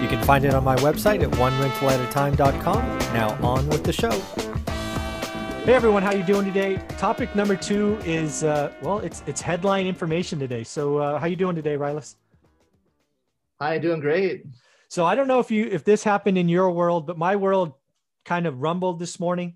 You can find it on my website at onerentalatatime.com. Now on with the show. Hey everyone, how you doing today? Topic number two is uh, well, it's it's headline information today. So uh, how you doing today, Rylas? Hi, doing great. So I don't know if you if this happened in your world, but my world kind of rumbled this morning.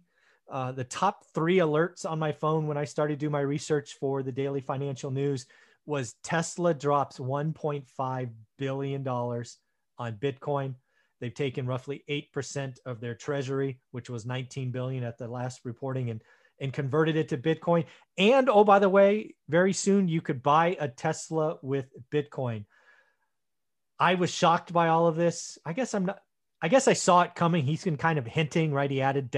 Uh, the top three alerts on my phone when I started to do my research for the daily financial news was Tesla drops 1.5 billion dollars on Bitcoin. They've taken roughly 8% of their treasury, which was 19 billion at the last reporting and and converted it to Bitcoin. And oh by the way, very soon you could buy a Tesla with Bitcoin. I was shocked by all of this. I guess I'm not I guess I saw it coming. He's been kind of hinting, right? He added,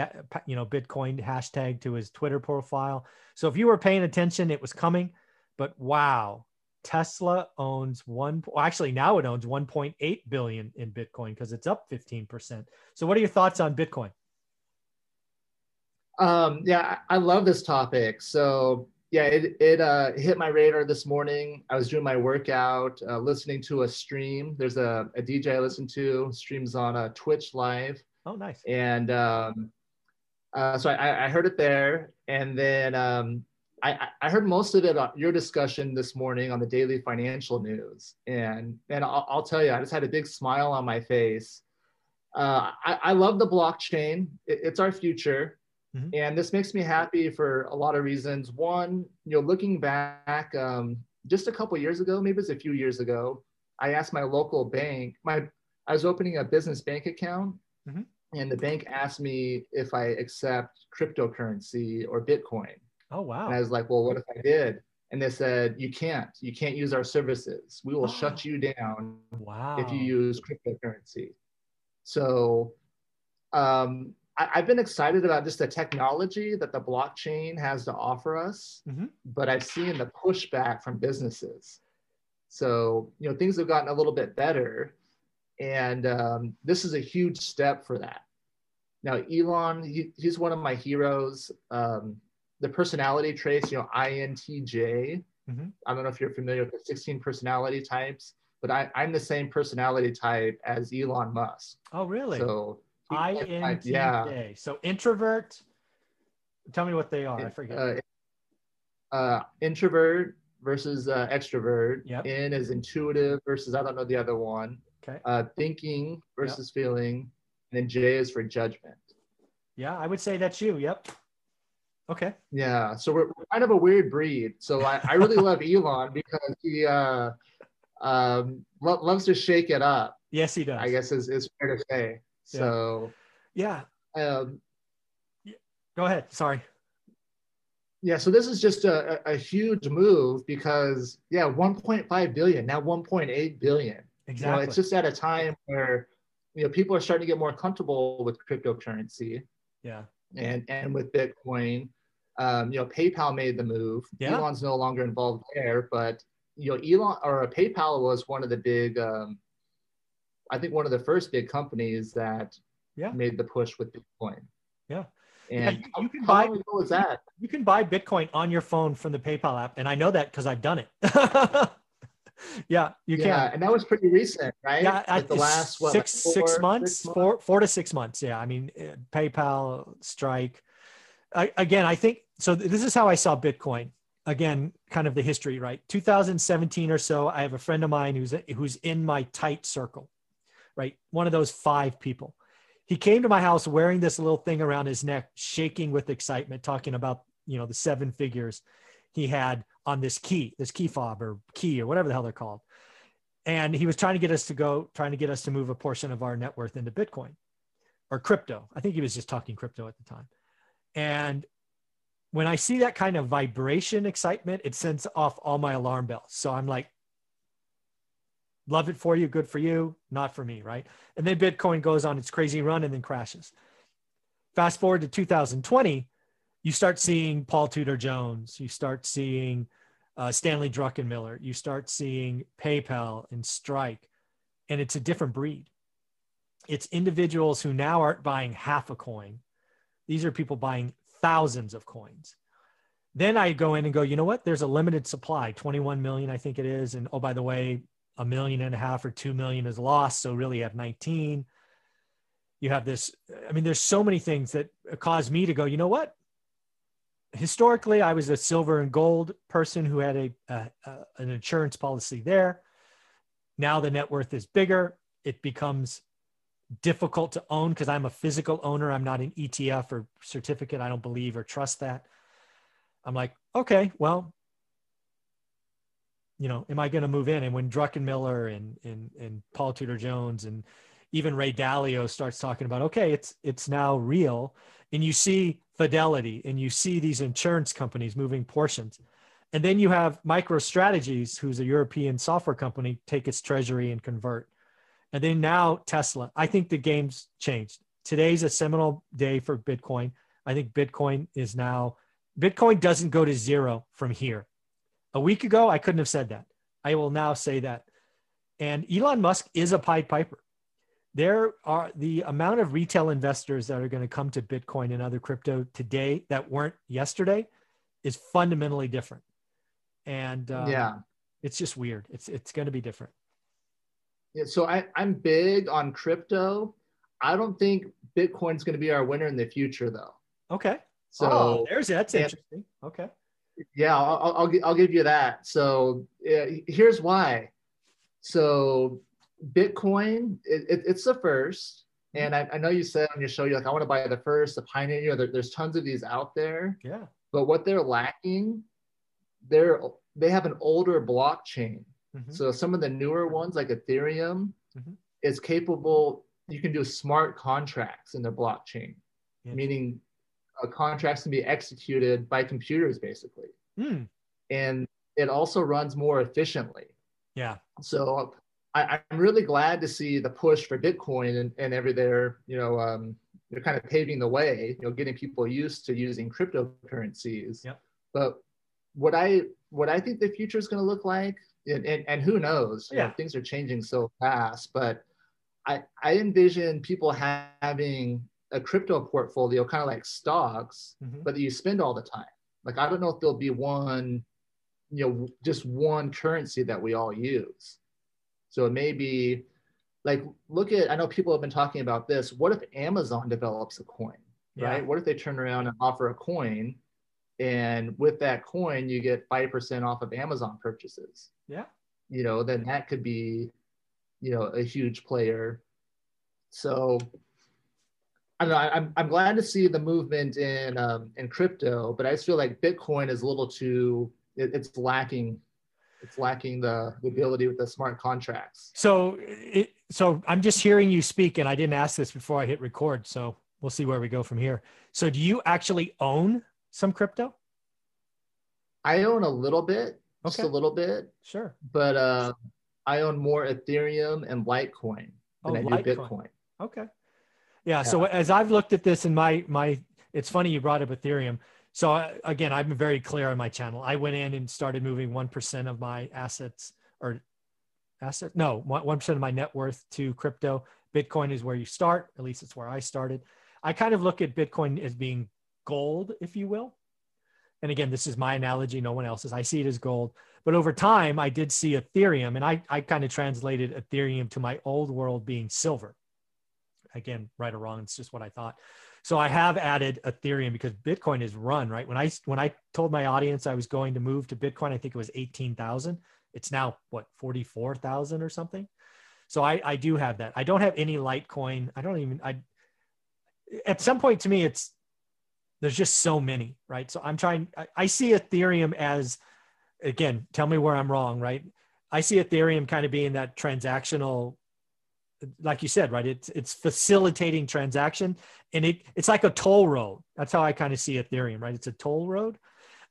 you know, Bitcoin hashtag to his Twitter profile. So if you were paying attention, it was coming. But wow, Tesla owns one. Well, actually, now it owns 1.8 billion in Bitcoin because it's up 15 percent. So, what are your thoughts on Bitcoin? Um, yeah, I love this topic. So, yeah, it it uh, hit my radar this morning. I was doing my workout, uh, listening to a stream. There's a, a DJ I listen to streams on a uh, Twitch live. Oh, nice. And um, uh, so I, I heard it there, and then um, I, I heard most of it on your discussion this morning on the daily financial news. And, and I'll, I'll tell you, I just had a big smile on my face. Uh, I, I, love the blockchain. It, it's our future. Mm-hmm. And this makes me happy for a lot of reasons. One, you know, looking back um, just a couple years ago, maybe it's a few years ago, I asked my local bank, my I was opening a business bank account, mm-hmm. and the bank asked me if I accept cryptocurrency or Bitcoin. Oh wow! And I was like, well, what if I did? And they said, you can't. You can't use our services. We will oh. shut you down. Wow. If you use cryptocurrency. So, um, I, have been excited about just the technology that the blockchain has to offer us, mm-hmm. but I've seen the pushback from businesses. So, you know, things have gotten a little bit better, and um, this is a huge step for that. Now, Elon, he, he's one of my heroes. Um, the personality traits, you know, INTJ. Mm-hmm. I don't know if you're familiar with the 16 personality types, but I, I'm the same personality type as Elon Musk. Oh, really? So INTJ. Yeah. So introvert. Tell me what they are. I forget. Uh, uh, introvert versus uh, extrovert. Yep. In is intuitive versus I don't know the other one. Okay. Uh, thinking versus yep. feeling, and then J is for judgment. Yeah, I would say that's you. Yep. Okay. Yeah. So we're, kind of a weird breed. So I, I really love Elon because he uh, um, lo- loves to shake it up. Yes, he does. I guess is, is fair to say. So yeah. Um, Go ahead. Sorry. Yeah, so this is just a, a, huge move because yeah, 1.5 billion now 1.8 billion. Exactly. You know, it's just at a time where you know people are starting to get more comfortable with cryptocurrency. Yeah. And and with Bitcoin, um, you know, PayPal made the move. Yeah. Elon's no longer involved there, but you know, Elon or PayPal was one of the big, um, I think one of the first big companies that yeah. made the push with Bitcoin. Yeah. And yeah, you, you can buy was that? You can buy Bitcoin on your phone from the PayPal app, and I know that because I've done it. yeah, you yeah, can. and that was pretty recent, right? Yeah, like the last what, six like four, six months, six months, four four to six months. Yeah, I mean, uh, PayPal, Strike, I, again, I think so. This is how I saw Bitcoin. Again, kind of the history, right? 2017 or so. I have a friend of mine who's who's in my tight circle, right? One of those five people. He came to my house wearing this little thing around his neck, shaking with excitement, talking about you know the seven figures he had on this key, this key fob or key or whatever the hell they're called. And he was trying to get us to go, trying to get us to move a portion of our net worth into Bitcoin or crypto. I think he was just talking crypto at the time. And when I see that kind of vibration excitement, it sends off all my alarm bells. So I'm like, love it for you, good for you, not for me, right? And then Bitcoin goes on its crazy run and then crashes. Fast forward to 2020, you start seeing Paul Tudor Jones, you start seeing uh, Stanley Druckenmiller, you start seeing PayPal and Strike, and it's a different breed. It's individuals who now aren't buying half a coin. These are people buying thousands of coins. Then I go in and go, you know what? There's a limited supply, 21 million, I think it is. And oh, by the way, a million and a half or two million is lost. So really you have 19. You have this. I mean, there's so many things that cause me to go, you know what? Historically, I was a silver and gold person who had a, a, a an insurance policy there. Now the net worth is bigger. It becomes difficult to own because I'm a physical owner. I'm not an ETF or certificate. I don't believe or trust that. I'm like, okay, well, you know, am I going to move in? And when Druckenmiller and, and, and Paul Tudor Jones and even Ray Dalio starts talking about, okay, it's, it's now real. And you see Fidelity and you see these insurance companies moving portions. And then you have MicroStrategies, who's a European software company, take its treasury and convert. And then now Tesla. I think the game's changed. Today's a seminal day for Bitcoin. I think Bitcoin is now, Bitcoin doesn't go to zero from here. A week ago, I couldn't have said that. I will now say that. And Elon Musk is a Pied Piper. There are the amount of retail investors that are going to come to Bitcoin and other crypto today that weren't yesterday is fundamentally different. And um, yeah, it's just weird. It's it's going to be different. Yeah, so I, I'm big on crypto. I don't think Bitcoin's going to be our winner in the future, though. Okay. So oh, there's that's interesting. Okay. Yeah, I'll, I'll, I'll give you that. So uh, here's why. So Bitcoin, it, it, it's the first. And I, I, know you said on your show, you're like, I want to buy the first, the pioneer. You There, there's tons of these out there. Yeah. But what they're lacking, they're they have an older blockchain. Mm-hmm. So some of the newer ones, like Ethereum, mm-hmm. is capable. You can do smart contracts in the blockchain, meaning uh, contracts can be executed by computers basically. Mm. And it also runs more efficiently. Yeah. So I, am really glad to see the push for Bitcoin and, and every there, you know, um, they're kind of paving the way, you know, getting people used to using cryptocurrencies. Yep. But what I what I think the future is going to look like, and, and, and who knows? Yeah. Know, things are changing so fast, but I I envision people having a crypto portfolio, kind of like stocks, mm-hmm. but you spend all the time. Like I don't know if there'll be one, you know, just one currency that we all use. So it may be like look at I know people have been talking about this. What if Amazon develops a coin? Yeah. Right? What if they turn around and offer a coin and with that coin you get 5% off of Amazon purchases? Yeah. You know, then that could be, you know, a huge player. So I don't know. I'm, I'm glad to see the movement in um, in crypto, but I just feel like Bitcoin is a little too. It, it's lacking. It's lacking the, the ability with the smart contracts. So, it, so I'm just hearing you speak, and I didn't ask this before I hit record. So we'll see where we go from here. So, do you actually own some crypto? I own a little bit, just a little bit. Sure. But uh, I own more Ethereum and Litecoin than oh, I do Bitcoin. Okay. Yeah. So as I've looked at this in my my, it's funny you brought up Ethereum. So I, again, I've been very clear on my channel. I went in and started moving one percent of my assets or asset no one percent of my net worth to crypto. Bitcoin is where you start. At least it's where I started. I kind of look at Bitcoin as being gold, if you will. And again, this is my analogy, no one else's. I see it as gold. But over time, I did see Ethereum, and I, I kind of translated Ethereum to my old world being silver again, right or wrong, it's just what I thought. So I have added Ethereum because Bitcoin is run right. When I when I told my audience I was going to move to Bitcoin, I think it was eighteen thousand. It's now what forty four thousand or something. So I I do have that. I don't have any Litecoin. I don't even I. At some point, to me, it's there's just so many, right? So I'm trying. I, I see Ethereum as again. Tell me where I'm wrong, right? I see Ethereum kind of being that transactional like you said, right? It's it's facilitating transaction, and it it's like a toll road. That's how I kind of see Ethereum, right? It's a toll road.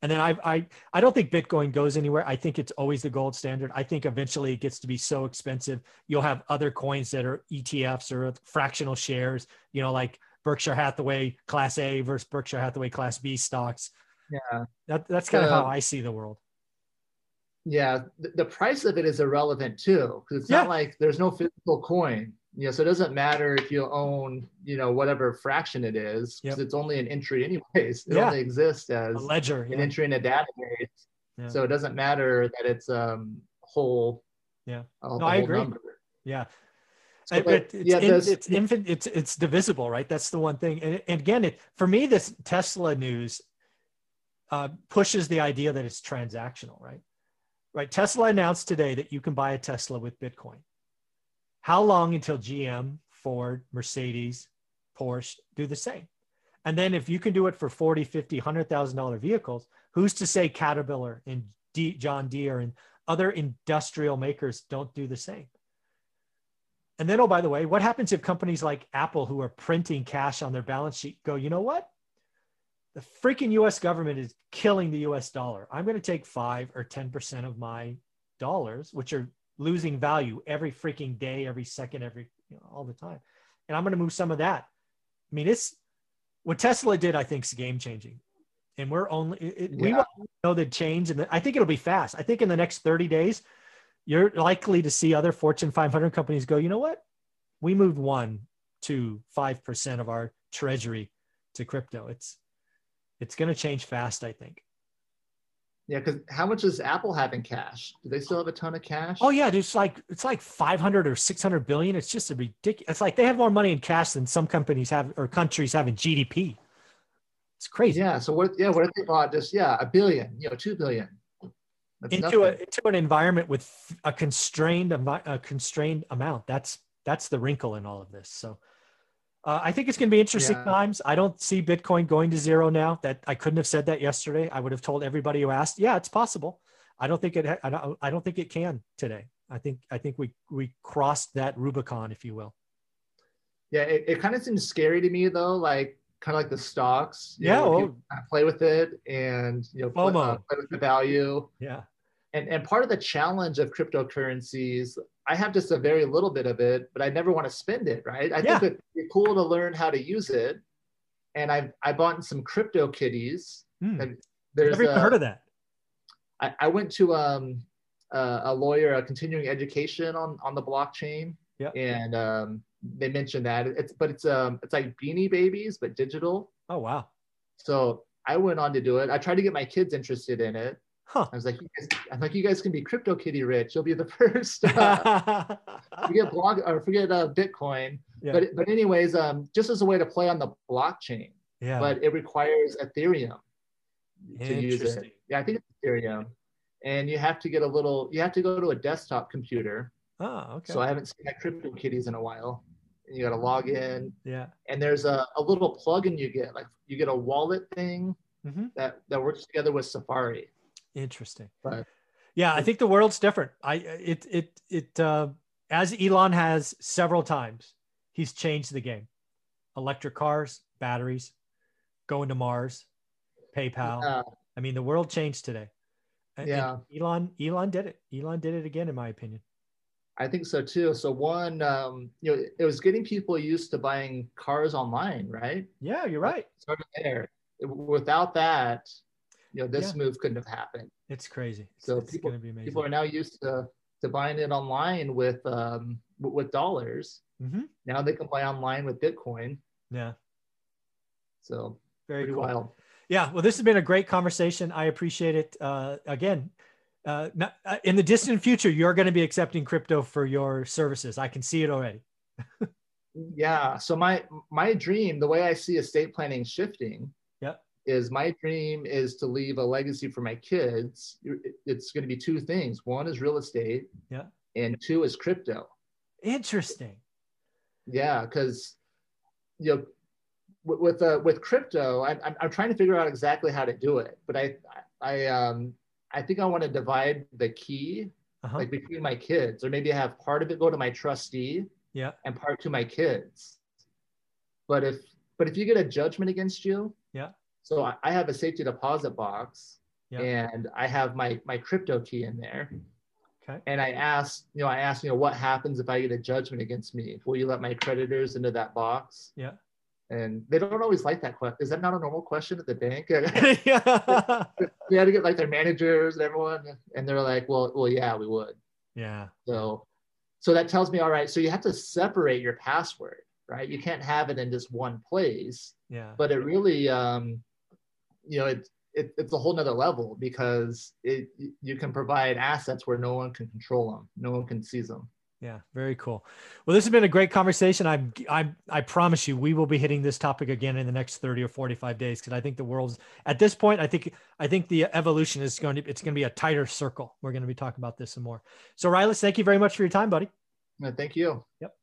And then I, I, I don't think Bitcoin goes anywhere. I think it's always the gold standard. I think eventually it gets to be so expensive. You'll have other coins that are ETFs or fractional shares, you know, like Berkshire Hathaway Class A versus Berkshire Hathaway Class B stocks. Yeah. That, that's kind of how I see the world. Yeah. The, the price of it is irrelevant too, because it's yeah. not like there's no physical coin you know, so it doesn't matter if you own, you know, whatever fraction it is, because yep. it's only an entry anyways. It yeah. only exists as a ledger, an entry in a database. Yeah. So it doesn't matter that it's um whole. Yeah. A, no, I agree. Number. Yeah. So, it, it's, yeah, in, it's it's it's divisible, right? That's the one thing. And, and again, it for me, this Tesla news uh, pushes the idea that it's transactional, right? Right. Tesla announced today that you can buy a Tesla with Bitcoin. How long until GM, Ford, Mercedes, Porsche do the same? And then if you can do it for 40, 50, $100,000 vehicles, who's to say Caterpillar and D, John Deere and other industrial makers don't do the same? And then, oh, by the way, what happens if companies like Apple, who are printing cash on their balance sheet, go, you know what? The freaking US government is killing the US dollar. I'm going to take five or 10% of my dollars, which are losing value every freaking day, every second, every you know, all the time. And I'm going to move some of that. I mean, it's what Tesla did. I think is game changing, and we're only it, yeah. we know the change, and I think it'll be fast. I think in the next 30 days, you're likely to see other Fortune 500 companies go. You know what? We moved one to five percent of our treasury to crypto. It's it's going to change fast. I think. Yeah, because how much does Apple have in cash? Do they still have a ton of cash? Oh yeah, it's like it's like 500 or 600 billion. It's just a ridiculous. It's like they have more money in cash than some companies have or countries have in GDP. It's crazy. Yeah. So what? Yeah. What if they bought just yeah a billion? You know, two billion. That's into a into an environment with a constrained a constrained amount. That's that's the wrinkle in all of this. So uh, I think it's going to be interesting yeah. times. I don't see Bitcoin going to zero now. That I couldn't have said that yesterday. I would have told everybody who asked, "Yeah, it's possible." I don't think it. I don't, I don't think it can today. I think. I think we we crossed that Rubicon, if you will. Yeah, it, it kind of seems scary to me though. Like kind of like the stocks. yeah, know, well, play with it and you know play, uh, play with the value. Yeah. And and part of the challenge of cryptocurrencies I have just a very little bit of it, but I never want to spend it, right? I yeah. think it's cool to learn how to use it. And I I bought some crypto kitties. Mm. There's never even heard of that. I, I went to um, uh, a lawyer, a continuing education on on the blockchain. Yeah. And um, they mentioned that it's but it's um it's like beanie babies but digital. Oh wow. So I went on to do it. I tried to get my kids interested in it. Huh. I was like, I'm like, you guys can be crypto kitty rich. You'll be the first. Uh, forget blog or forget uh, Bitcoin. Yeah. But but anyways, um, just as a way to play on the blockchain. Yeah. But it requires Ethereum to use it. Yeah, I think it's Ethereum, and you have to get a little. You have to go to a desktop computer. Oh, okay. So I haven't seen my crypto kitties in a while. And you got to log in. Yeah. And there's a, a little plugin you get, like you get a wallet thing mm-hmm. that that works together with Safari. Interesting. Right. yeah, I think the world's different. I it it it uh, as Elon has several times, he's changed the game. Electric cars, batteries, going to Mars, PayPal. Yeah. I mean, the world changed today. Yeah. And Elon Elon did it. Elon did it again, in my opinion. I think so too. So one, um, you know, it was getting people used to buying cars online, right? Yeah, you're right. Started there. Without that, you know this yeah. move couldn't have happened. It's crazy. So it's people, people are now used to to buying it online with um with dollars. Mm-hmm. now they can buy online with bitcoin. Yeah. So very cool. wild. Yeah well this has been a great conversation. I appreciate it uh again. Uh, not, uh, in the distant future you're going to be accepting crypto for your services. I can see it already. Yeah so my my dream the way i see estate planning shifting is my dream is to leave a legacy for my kids. It's going to be two things. One is real estate. Yeah. And two is crypto. Interesting. Yeah, because you know, with uh, with crypto, I'm, I'm trying to figure out exactly how to do it, but I I um I think I want to divide the key uh-huh. like between my kids, or maybe have part of it go to my trustee, yeah, and part to my kids. But if but if you get a judgment against you, yeah, so I have a safety deposit box yeah. and I have my my crypto key in there. Okay. And I asked, you know, I asked, you know, what happens if I get a judgment against me? Will you let my creditors into that box? Yeah. And they don't always like that question. Is that not a normal question at the bank? yeah. they had to get like their managers and everyone, and they're like, well, well, yeah, we would. Yeah. So, so that tells me, all right. So you have to separate your password, right? You can't have it in just one place. Yeah. But it really, um, you know, it, it, it's a whole nother level because it you can provide assets where no one can control them, no one can seize them. Yeah, very cool. Well, this has been a great conversation. I'm, I, I promise you, we will be hitting this topic again in the next 30 or 45 days because I think the world's at this point. I think, I think the evolution is going to, it's going to be a tighter circle. We're going to be talking about this some more. So, Rylas, thank you very much for your time, buddy. thank you. Yep.